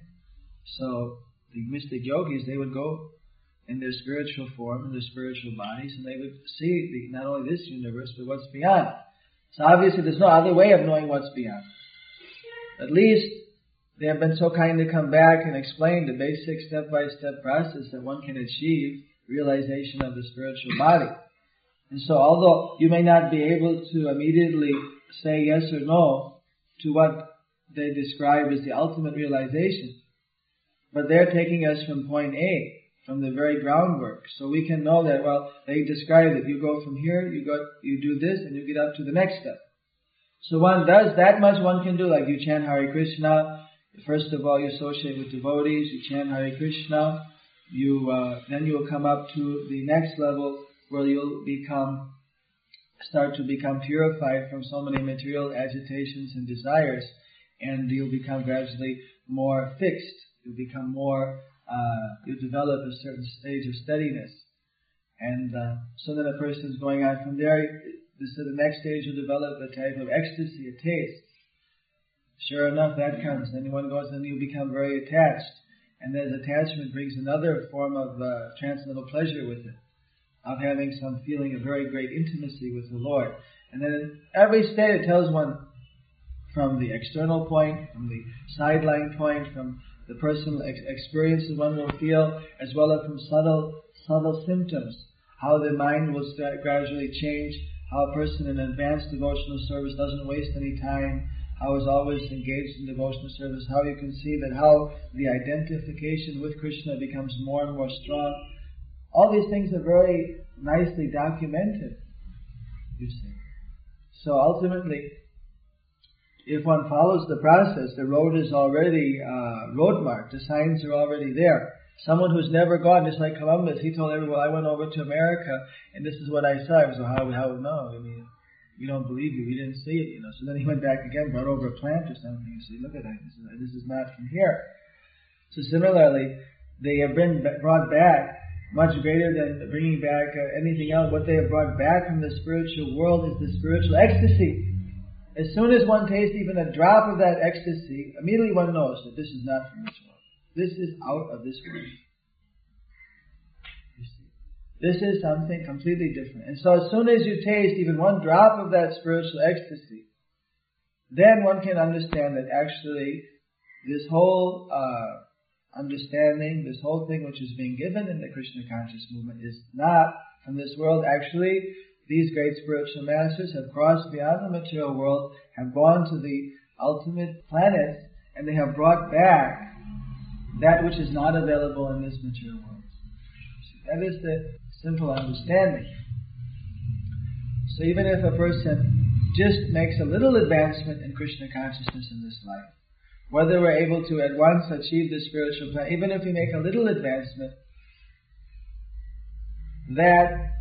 So the mystic yogis, they would go in their spiritual form, in their spiritual bodies, and they would see the, not only this universe, but what's beyond. So obviously there's no other way of knowing what's beyond. At least they have been so kind to come back and explain the basic step-by-step process that one can achieve realization of the spiritual body. And so although you may not be able to immediately say yes or no to what they describe as the ultimate realization. But they're taking us from point A, from the very groundwork. So we can know that, well, they describe it. You go from here, you go, you do this, and you get up to the next step. So one does, that much one can do, like you chant Hare Krishna, first of all you associate with devotees, you chant Hare Krishna, you, uh, then you'll come up to the next level where you'll become start to become purified from so many material agitations and desires, and you'll become gradually more fixed. You'll become more, uh, you'll develop a certain stage of steadiness. And uh, so then a is going on from there, so the next stage will develop a type of ecstasy, a taste. Sure enough, that comes. Then one goes, and you become very attached. And then attachment brings another form of uh, transcendental pleasure with it of having some feeling of very great intimacy with the Lord. And then every state it tells one from the external point, from the sideline point, from the personal ex- experiences one will feel, as well as from subtle, subtle symptoms how the mind will start gradually change, how a person in advanced devotional service doesn't waste any time, how is always engaged in devotional service, how you can see that how the identification with Krishna becomes more and more strong. All these things are very nicely documented, you see. So ultimately, if one follows the process, the road is already uh, road marked, the signs are already there. Someone who's never gone, just like Columbus, he told everyone, I went over to America and this is what I saw. I was, how, how, no, I mean, we don't believe you. We didn't see it, you know. So then he went back again, brought over a plant or something. You see, look at that. This is, this is not from here. So similarly, they have been brought back much greater than bringing back uh, anything else. What they have brought back from the spiritual world is the spiritual ecstasy. As soon as one tastes even a drop of that ecstasy, immediately one knows that this is not from this world. This is out of this world. This is something completely different. And so as soon as you taste even one drop of that spiritual ecstasy, then one can understand that actually this whole uh, understanding, this whole thing which is being given in the Krishna conscious movement is not from this world. Actually, these great spiritual masters have crossed beyond the material world, have gone to the ultimate planets, and they have brought back that which is not available in this material world. That is the simple understanding. So even if a person just makes a little advancement in Krishna consciousness in this life, whether we're able to at once achieve the spiritual plan, even if we make a little advancement, that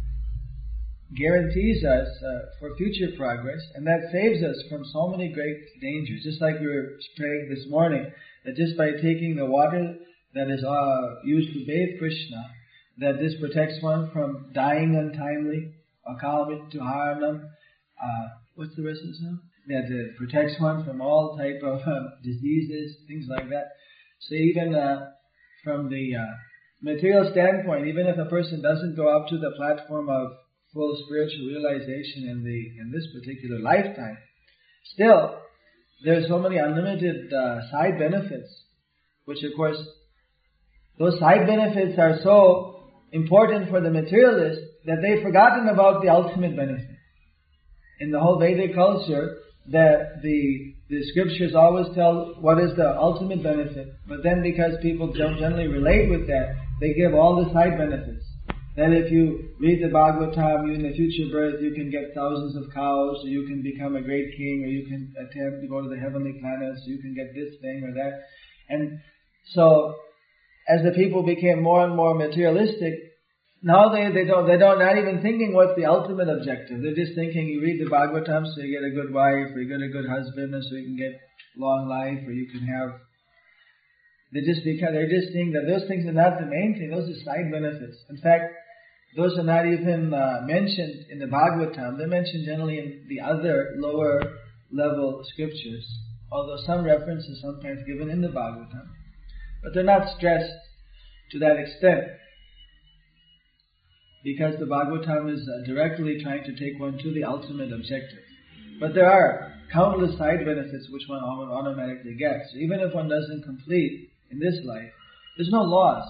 guarantees us uh, for future progress, and that saves us from so many great dangers. Just like we were praying this morning, that just by taking the water that is uh, used to bathe Krishna, that this protects one from dying untimely, akalmrityu uh, what's the rest of the song? That it protects one from all type of uh, diseases, things like that. So even uh, from the uh, material standpoint, even if a person doesn't go up to the platform of full spiritual realization in the in this particular lifetime, still there are so many unlimited uh, side benefits, which of course those side benefits are so important for the materialist that they've forgotten about the ultimate benefit. In the whole Vedic culture, that the the scriptures always tell what is the ultimate benefit, but then because people don't generally relate with that, they give all the side benefits. That if you read the Bhagavatam, you in the future birth, you can get thousands of cows, or you can become a great king, or you can attempt to go to the heavenly planets, you can get this thing or that. And so as the people became more and more materialistic, now they, they don't, they don't, not even thinking what's the ultimate objective. They're just thinking you read the Bhagavatam so you get a good wife, or you get a good husband, and so you can get long life, or you can have, they just because, they're just seeing that those things are not the main thing, those are side benefits. In fact, those are not even uh, mentioned in the Bhagavatam. They're mentioned generally in the other lower level scriptures, although some reference is sometimes given in the Bhagavatam but they're not stressed to that extent because the Bhagavatam is uh, directly trying to take one to the ultimate objective. But there are countless side benefits which one automatically gets. Even if one doesn't complete in this life, there's no loss.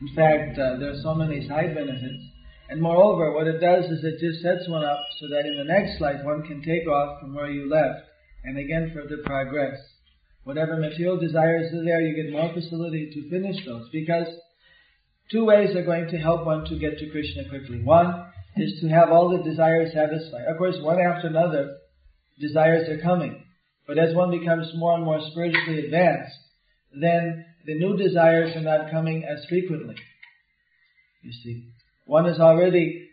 In fact, uh, there are so many side benefits. And moreover, what it does is it just sets one up so that in the next life one can take off from where you left and again further progress whatever material desires are there, you get more facility to finish those. Because two ways are going to help one to get to Krishna quickly. One is to have all the desires satisfied. Of course, one after another, desires are coming. But as one becomes more and more spiritually advanced, then the new desires are not coming as frequently. You see, one is already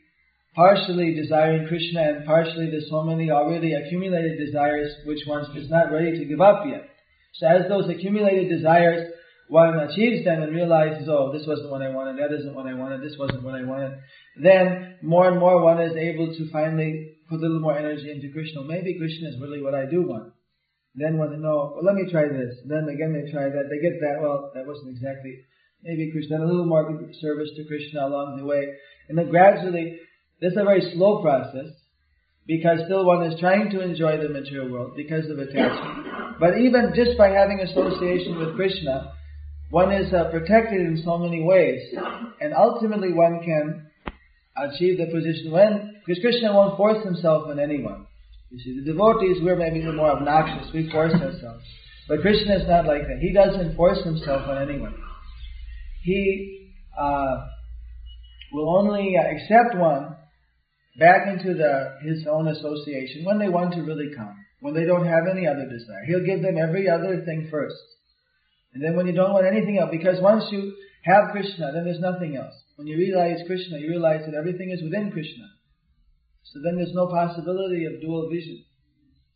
partially desiring Krishna and partially there's so many already accumulated desires which one is not ready to give up yet. So as those accumulated desires, one achieves them and realizes, oh, this wasn't what I wanted, that isn't what I wanted, this wasn't what I wanted, then more and more one is able to finally put a little more energy into Krishna. Maybe Krishna is really what I do want. Then when they know, well, let me try this. Then again they try that. They get that, well, that wasn't exactly, maybe Krishna, a little more service to Krishna along the way. And then gradually, this is a very slow process because still one is trying to enjoy the material world because of attachment. But even just by having association with Krishna, one is uh, protected in so many ways, and ultimately one can achieve the position when, because Krishna won't force himself on anyone. You see, the devotees, we're maybe a more obnoxious, we force ourselves. But Krishna is not like that. He doesn't force himself on anyone. He uh, will only accept one back into the, his own association when they want to really come, when they don't have any other desire. He'll give them every other thing first. And then when you don't want anything else, because once you have Krishna, then there's nothing else. When you realize Krishna, you realize that everything is within Krishna. So then there's no possibility of dual vision,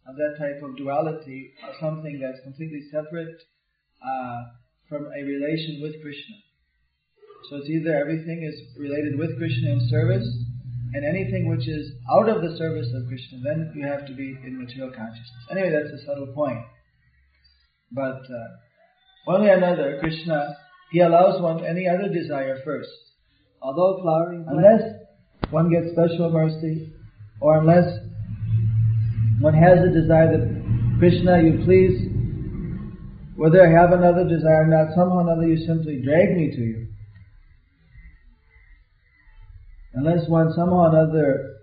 of that type of duality, of something that's completely separate uh, from a relation with Krishna. So it's either everything is related with Krishna in service, and anything which is out of the service of Krishna, then you have to be in material consciousness. Anyway, that's a subtle point. But uh, one way or another, Krishna, he allows one any other desire first. Although flowering, unless one gets special mercy, or unless one has a desire that Krishna, you please, whether I have another desire or not, somehow or another you simply drag me to you. Unless one somehow or another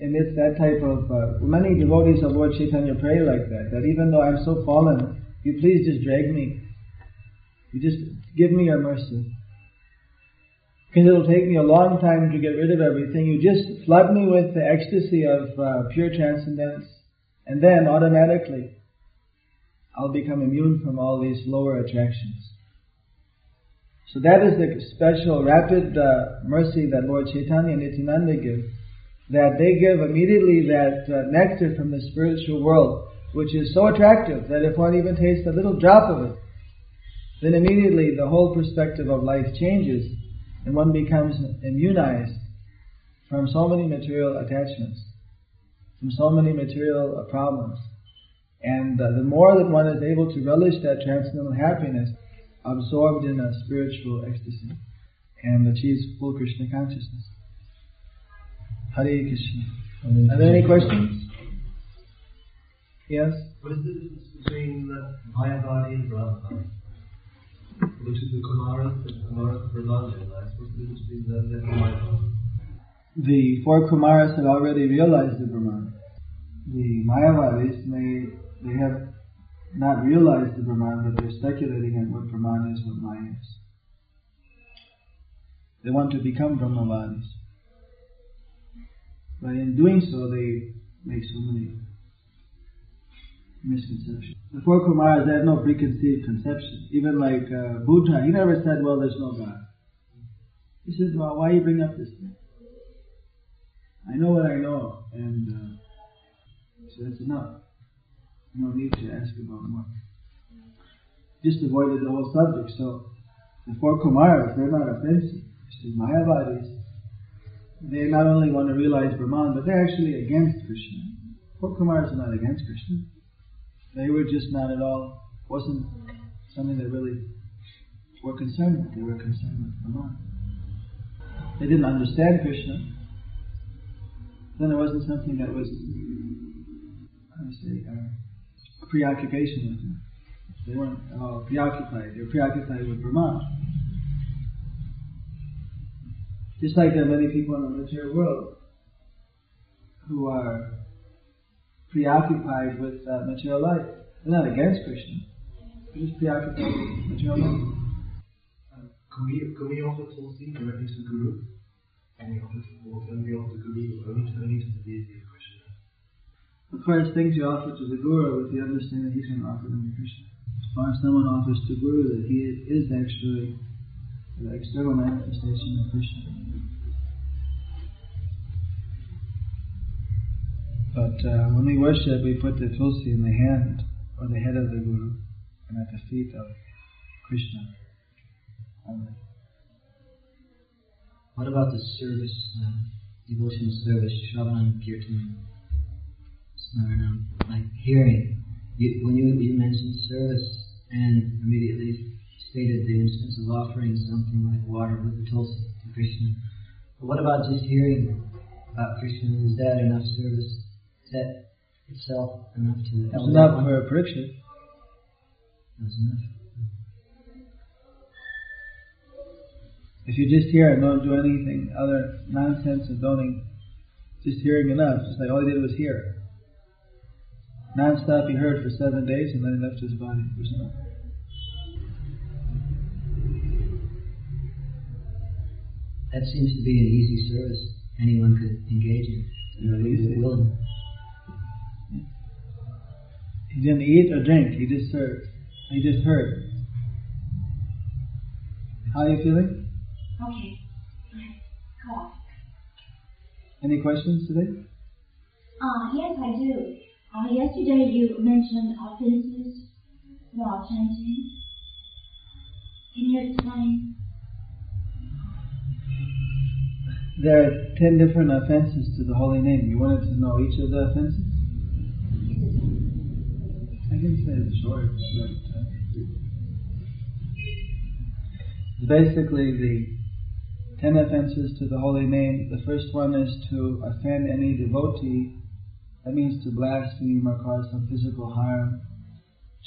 emits that type of, uh, many devotees of Lord Chaitanya pray like that, that even though I'm so fallen, you please just drag me. You just give me your mercy. Because it'll take me a long time to get rid of everything. You just flood me with the ecstasy of uh, pure transcendence, and then automatically I'll become immune from all these lower attractions. So that is the special rapid uh, mercy that Lord Chaitanya and Nityananda give. That they give immediately that uh, nectar from the spiritual world, which is so attractive that if one even tastes a little drop of it, then immediately the whole perspective of life changes and one becomes immunized from so many material attachments, from so many material problems. And uh, the more that one is able to relish that transcendental happiness, absorbed in a spiritual ecstasy, and achieves full Krishna consciousness. Hare Krishna. Are there any questions? Yes? What is the difference between Mayavadi and Brahmavadi? Which is the Kumaras and Kumaras Brahmavadi? The four Kumaras had already realized the Brahman. The Mayavadis, they, they have not realized the Brahman, but they're speculating on what Brahman is, what Maya is. They want to become Brahmavadis. But in doing so, they make so many misconceptions. The four Kumaras had no preconceived conception. Even like uh, Buddha, he never said, well, there's no God. He says, well, why you bring up this thing? I know what I know, and uh, so that's enough. No need to ask about more. Just avoided the whole subject. So the four Kumaras, they're not offensive. The Mayavadis, they not only want to realize Brahman, but they're actually against Krishna. Four Kumaras are not against Krishna. They were just not at all, wasn't something they really were concerned with. They were concerned with Brahman. They didn't understand Krishna. Then it wasn't something that was, do you say, uh, preoccupation with them. They weren't all preoccupied. They were preoccupied with Brahman. Just like there are many people in the material world who are preoccupied with uh, material life. They're not against Krishna. They're just preoccupied with material life. Can, we, can we offer Tulsi directly to the Guru? Can we offer, the Guru to, only to the deity of Krishna? Of course, things you offer to the Guru with the understanding that he's going to offer them to Krishna. Or if someone offers to Guru that he is actually the external manifestation of Krishna. But uh, when we worship, we put the tulsi in the hand or the head of the Guru and at the feet of Krishna. Amen. What about the service, uh, devotional service, Shravan Kirtan, Smaranam, like hearing? You, when you, you mentioned service and immediately stated the instance of offering something like water with the tulsi to Krishna. But what about just hearing about Krishna? Is that enough service? Is that itself enough to That's enough for a Parikshit. That's enough. If you just hear and don't do anything other nonsense and don't just hearing enough, just like all he did was hear. Non-stop he heard for seven days and then he left his body. There's no. That seems to be an easy service anyone could engage in. You know, willing. He didn't eat or drink, he just served. He just heard. How are you feeling? Okay. Go on. Any questions today? Uh, yes, I do. Uh, yesterday you mentioned offenses while chanting. Can you explain? There are ten different offenses to the holy name. You wanted to know each of the offenses? I can say it short, but uh, basically the ten offenses to the holy name. The first one is to offend any devotee. That means to blaspheme or cause some physical harm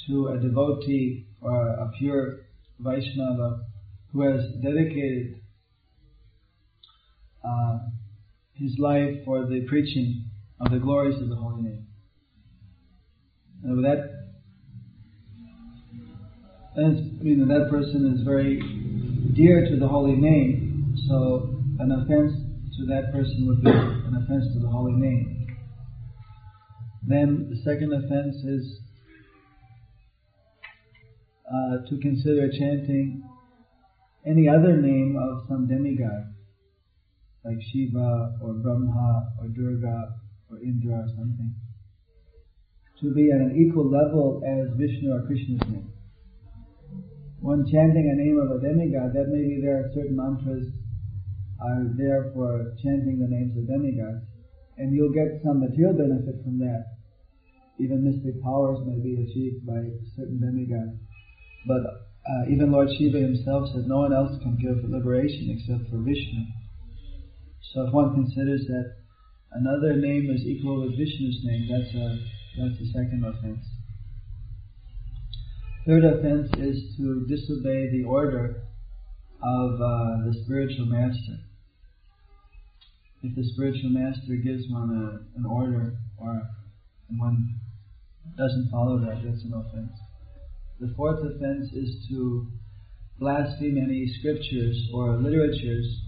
to a devotee or a pure Vaishnava who has dedicated uh, his life for the preaching of the glories of the holy name. And with that, you know, that person is very dear to the holy name, so an offense to that person would be an offense to the holy name. Then the second offense is uh, to consider chanting any other name of some demigod, like Shiva or Brahma or Durga or Indra or something, to be at an equal level as Vishnu or Krishna's name. When chanting a name of a demigod, that maybe there are certain mantras are there for chanting the names of demigods, and you'll get some material benefit from that. Even mystic powers may be achieved by certain demigods. But uh, even Lord Shiva himself says no one else can give liberation except for Vishnu. So if one considers that another name is equal with Vishnu's name, that's a that's the second offense. Third offense is to disobey the order of uh, the spiritual master. If the spiritual master gives one a, an order or one doesn't follow that, that's an offense. The fourth offense is to blaspheme any scriptures or literatures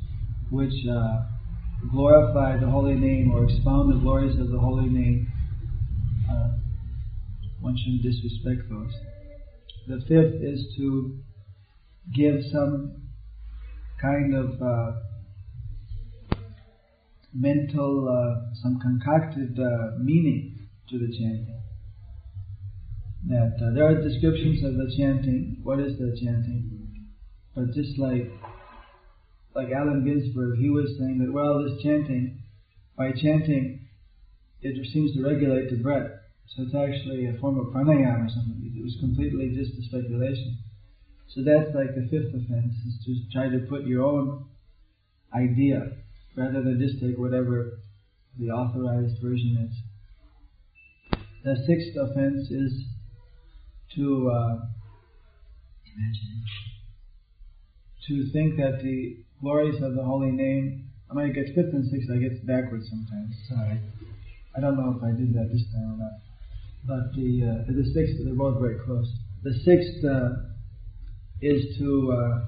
which uh, glorify the holy name or expound the glories of the holy name. Uh, one shouldn't disrespect those. The fifth is to give some kind of uh, mental, uh, some concocted uh, meaning to the chanting that uh, there are descriptions of the chanting. What is the chanting? But just like like Allen Ginsberg, he was saying that well, this chanting, by chanting, it seems to regulate the breath. So it's actually a form of pranayama or something. It was completely just a speculation. So that's like the fifth offense, is to try to put your own idea rather than just take whatever the authorized version is. The sixth offense is to uh, Imagine. to think that the glories of the holy name. I might get fifth and sixth. I get backwards sometimes. Sorry. I don't know if I did that this time or not. But the uh, the sixth, they're both very close. The sixth uh, is to uh,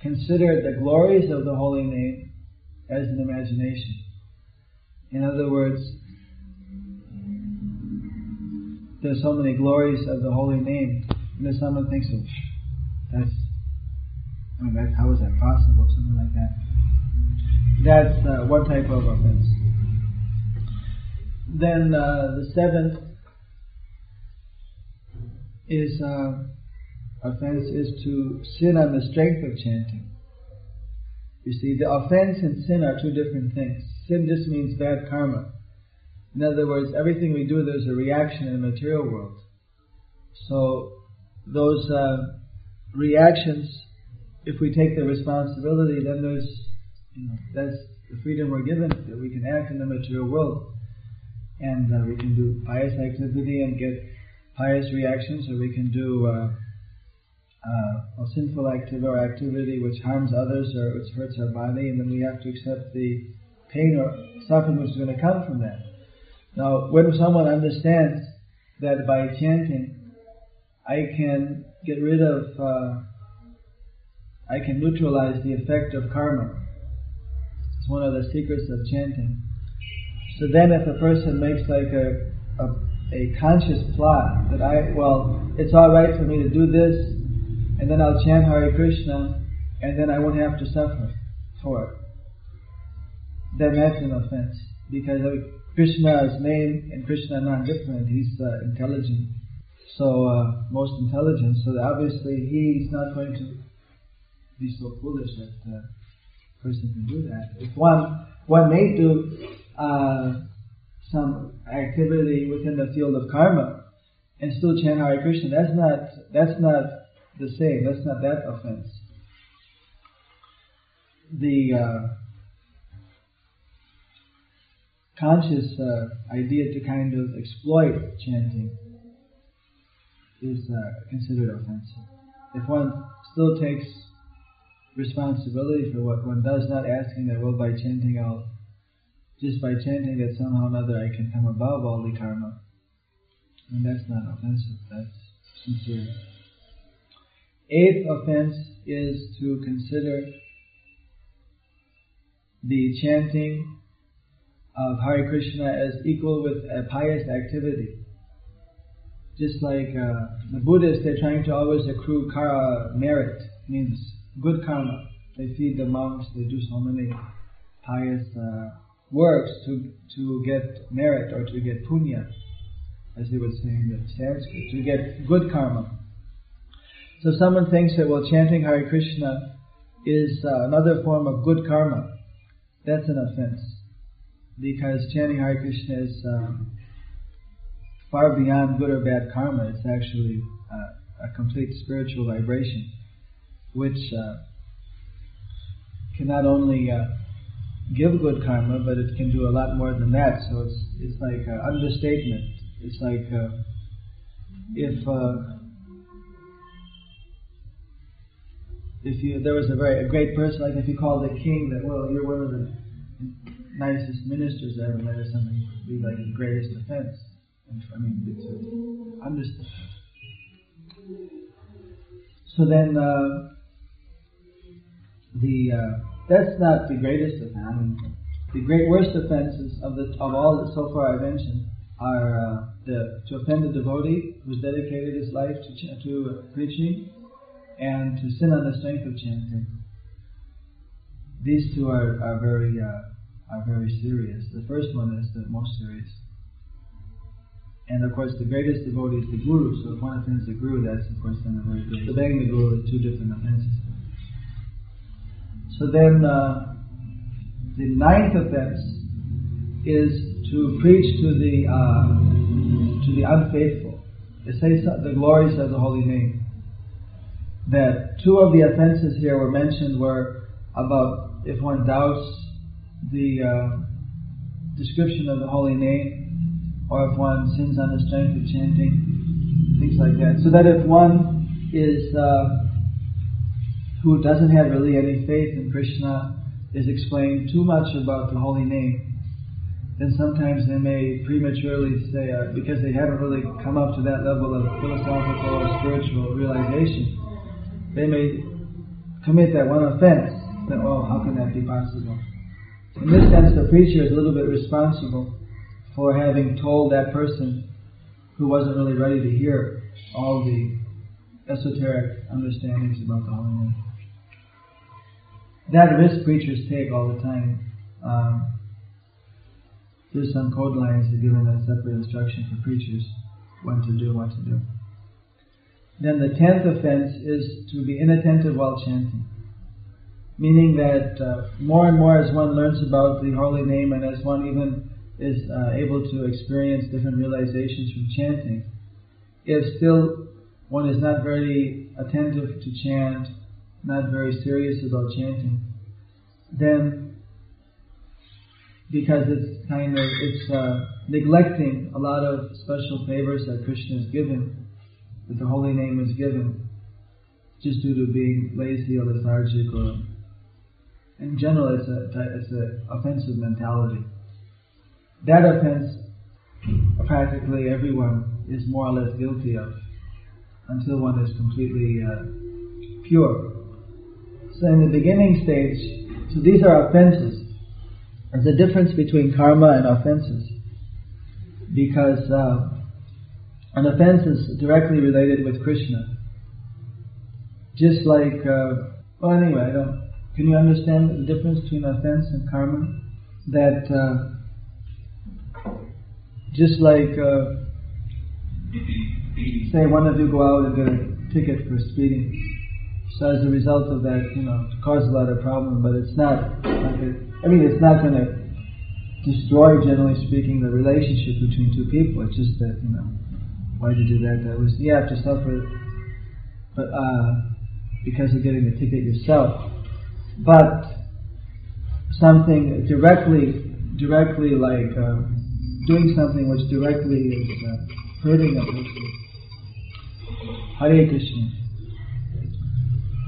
consider the glories of the holy name as an imagination. In other words, there's so many glories of the holy name, and then someone thinks, oh, that's, I mean, that's, how is that possible? Something like that. That's uh, one type of offense. Then uh, the seventh is uh, offense is to sin on the strength of chanting. You see, the offense and sin are two different things. Sin just means bad karma. In other words, everything we do, there's a reaction in the material world. So those uh, reactions, if we take the responsibility, then there's, you know, that's the freedom we're given that we can act in the material world, and uh, we can do pious activity and get pious reactions, or we can do uh, uh, a sinful activity or activity which harms others or which hurts our body, and then we have to accept the pain or suffering which is going to come from that. Now, when someone understands that by chanting, I can get rid of, uh, I can neutralize the effect of karma. It's one of the secrets of chanting. So then if a person makes like a, a, a conscious plot that I, well, it's alright for me to do this, and then I'll chant Hare Krishna, and then I won't have to suffer for it, then that's an offense. Because Krishna's name and Krishna not different. He's uh, intelligent. So, uh, most intelligent. So obviously he's not going to be so foolish that uh, a person can do that. If one, one may do uh, some activity within the field of karma and still chant Hare Krishna, that's not, that's not the same. That's not that offense. The uh, conscious uh, idea to kind of exploit chanting is uh, considered offensive. If one still takes responsibility for what one does, not asking that, well, by chanting I'll, just by chanting that somehow or another I can come above all the karma, and that's not offensive, that's sincere. Eighth offense is to consider the chanting of Hare Krishna as equal with a pious activity. Just like uh, the Buddhists, they're trying to always accrue kara merit, means good karma. They feed the monks, they do so many pious uh, works to to get merit or to get punya, as they would say in the Sanskrit, to get good karma. So someone thinks that well, chanting Hare Krishna is uh, another form of good karma. That's an offense because chanting Hare Krishna is um, far beyond good or bad karma. It's actually uh, a complete spiritual vibration, which uh, can not only uh, give good karma, but it can do a lot more than that. So it's it's like an understatement. It's like uh, if if you there was a very a great person, like if you called the king that well you're one of the nicest ministers I ever met or something, would be like the greatest offense. I mean, it's understand. So then, uh, the uh, that's not the greatest offense. I mean, the great worst offenses of the of all that so far I mentioned are uh, the to offend a devotee who's dedicated his life to to preaching, and to sin on the strength of chanting. These two are are very uh, are very serious. The first one is the most serious. And of course, the greatest devotee is the Guru, so if one offends the Guru, that's of course then a very great. Obeying the Guru is two different offenses. So then, uh, the ninth offense is to preach to the uh, to the unfaithful. They say the glories of the holy name. That two of the offenses here were mentioned were about if one doubts the uh, description of the holy name or if one sins on the strength of chanting, things like that. So that if one is uh, who doesn't have really any faith in Krishna is explaining too much about the holy name, then sometimes they may prematurely say, uh, because they haven't really come up to that level of philosophical or spiritual realization, they may commit that one offense. That, oh, how can that be possible? In this sense, the preacher is a little bit responsible for having told that person who wasn't really ready to hear all the esoteric understandings about the Holy Name. That risk preachers take all the time. Um, there's some code lines that given a separate instruction for preachers when to do, what to do. Then the tenth offense is to be inattentive while chanting. Meaning that uh, more and more as one learns about the holy name and as one even is uh, able to experience different realizations from chanting, if still one is not very attentive to chant, not very serious about chanting, then because it's kind of it's uh, neglecting a lot of special favors that Krishna has given, that the holy name is given. just due to being lazy or lethargic or in general it's a it's an offensive mentality. That offense practically everyone is more or less guilty of until one is completely uh, pure. So in the beginning stage, so these are offenses. There's a difference between karma and offenses because uh, an offense is directly related with Krishna. Just like, uh, well, anyway. Can you understand the difference between offense and karma? That uh, just like, uh, say, one of you go out and get a ticket for speeding. So as a result of that, you know, it causes a lot of problem, but it's not. Like a, I mean, it's not going to destroy, generally speaking, the relationship between two people. It's just that, you know, why did you do that? That was yeah, to suffer, but uh, because of getting the ticket yourself. But something directly, directly like uh, doing something which directly is uh, hurting a person. Hare Krishna.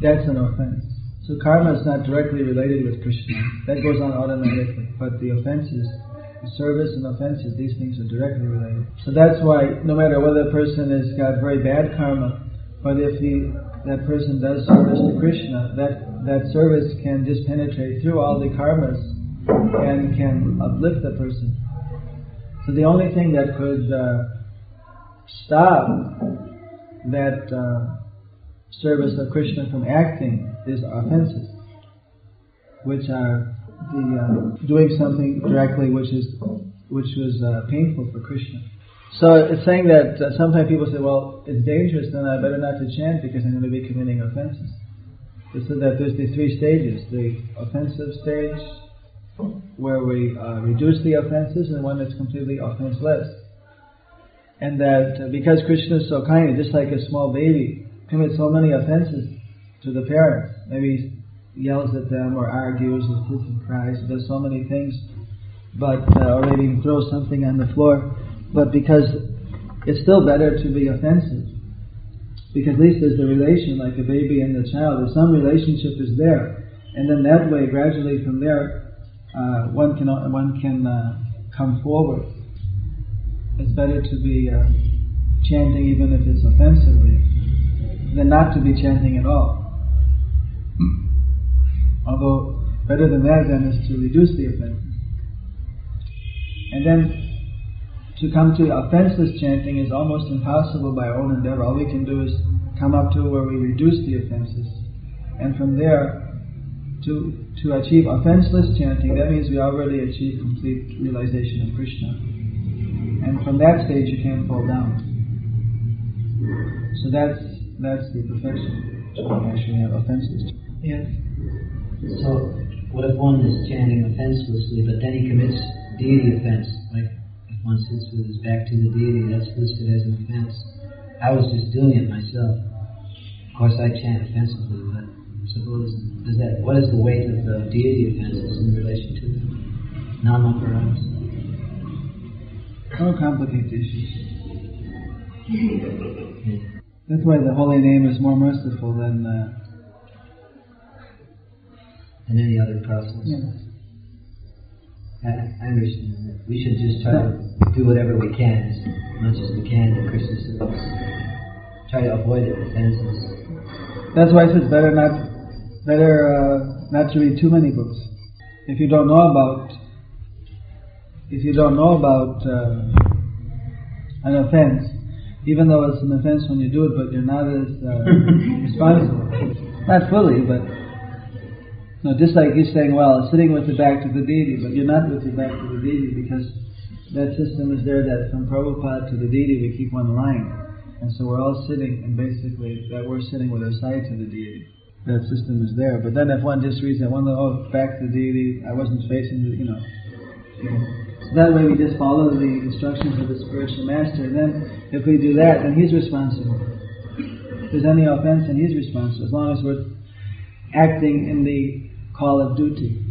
That's an offense. So karma is not directly related with Krishna. That goes on automatically. But the offenses, the service and offenses, these things are directly related. So that's why no matter whether a person has got very bad karma, but if he that person does service to Krishna, that, that service can just penetrate through all the karmas and can uplift the person. So the only thing that could uh, stop that uh, service of Krishna from acting is offenses, which are the uh, doing something directly which is which was uh, painful for Krishna. So it's saying that uh, sometimes people say, well, it's dangerous, then I better not to chant because I'm going to be committing offenses. So that there's the three stages: the offensive stage, where we uh, reduce the offenses, and one that's completely offenseless. And that uh, because Krishna is so kind, just like a small baby commits so many offenses to the parents, maybe he yells at them or argues or cries, does so many things, but uh, or maybe throws something on the floor but because it's still better to be offensive. Because at least there's the relation, like a baby and the child, there's some relationship is there. And then that way, gradually from there, uh, one can, one can uh, come forward. It's better to be uh, chanting even if it's offensively than not to be chanting at all. Although, better than that then is to reduce the offenses. And then to come to offenseless chanting is almost impossible by our own endeavor. All we can do is come up to where we reduce the offenses. And from there, to, to achieve offenseless chanting, that means we already achieve complete realization of Krishna. And from that stage, you can't fall down. So that's, that's the perfection. To actually have offenseless. Yes. So, what if one is chanting offenselessly, but then he commits deity offense, like if one sits with his back to the deity, that's listed as an offense. I was just doing it myself. Of course, I chant offensively, but suppose does that? What is the weight of the deity offenses in relation to the namaparadhas? Don't complicate the issues. That's why the holy name is more merciful than uh, than any other process. Yes. I, I understand. That. We should just try to do whatever we can, as much as we can in Krishna's service. Try to avoid the offenses. That's why it's better not better uh, not to read too many books. If you don't know about if you don't know about uh, an offense, even though it's an offense when you do it, but you're not as uh, responsible. Not fully, but just like he's saying, well, sitting with the back to the deity, but you're not with your back to the deity because that system is there that from Prabhupada to the deity we keep one line. And so we're all sitting, and basically that we're sitting with our side to the deity. That system is there. But then if one just reads that one, oh, back to the deity, I wasn't facing the, you know. You know. So that way we just follow the instructions of the spiritual master. And then if we do that, then he's responsible. If there's any offense, then he's responsible. As long as we're acting in the call of duty.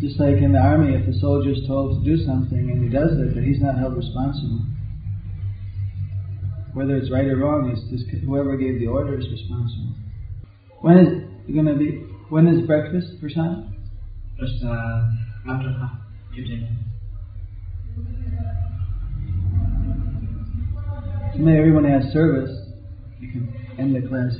Just like in the army, if a soldier is told to do something and he does it, then he's not held responsible. Whether it's right or wrong is just whoever gave the order is responsible. When is going to be? When is breakfast for Sam? Just uh, after half fifteen. Maybe everyone has service. You can end the class.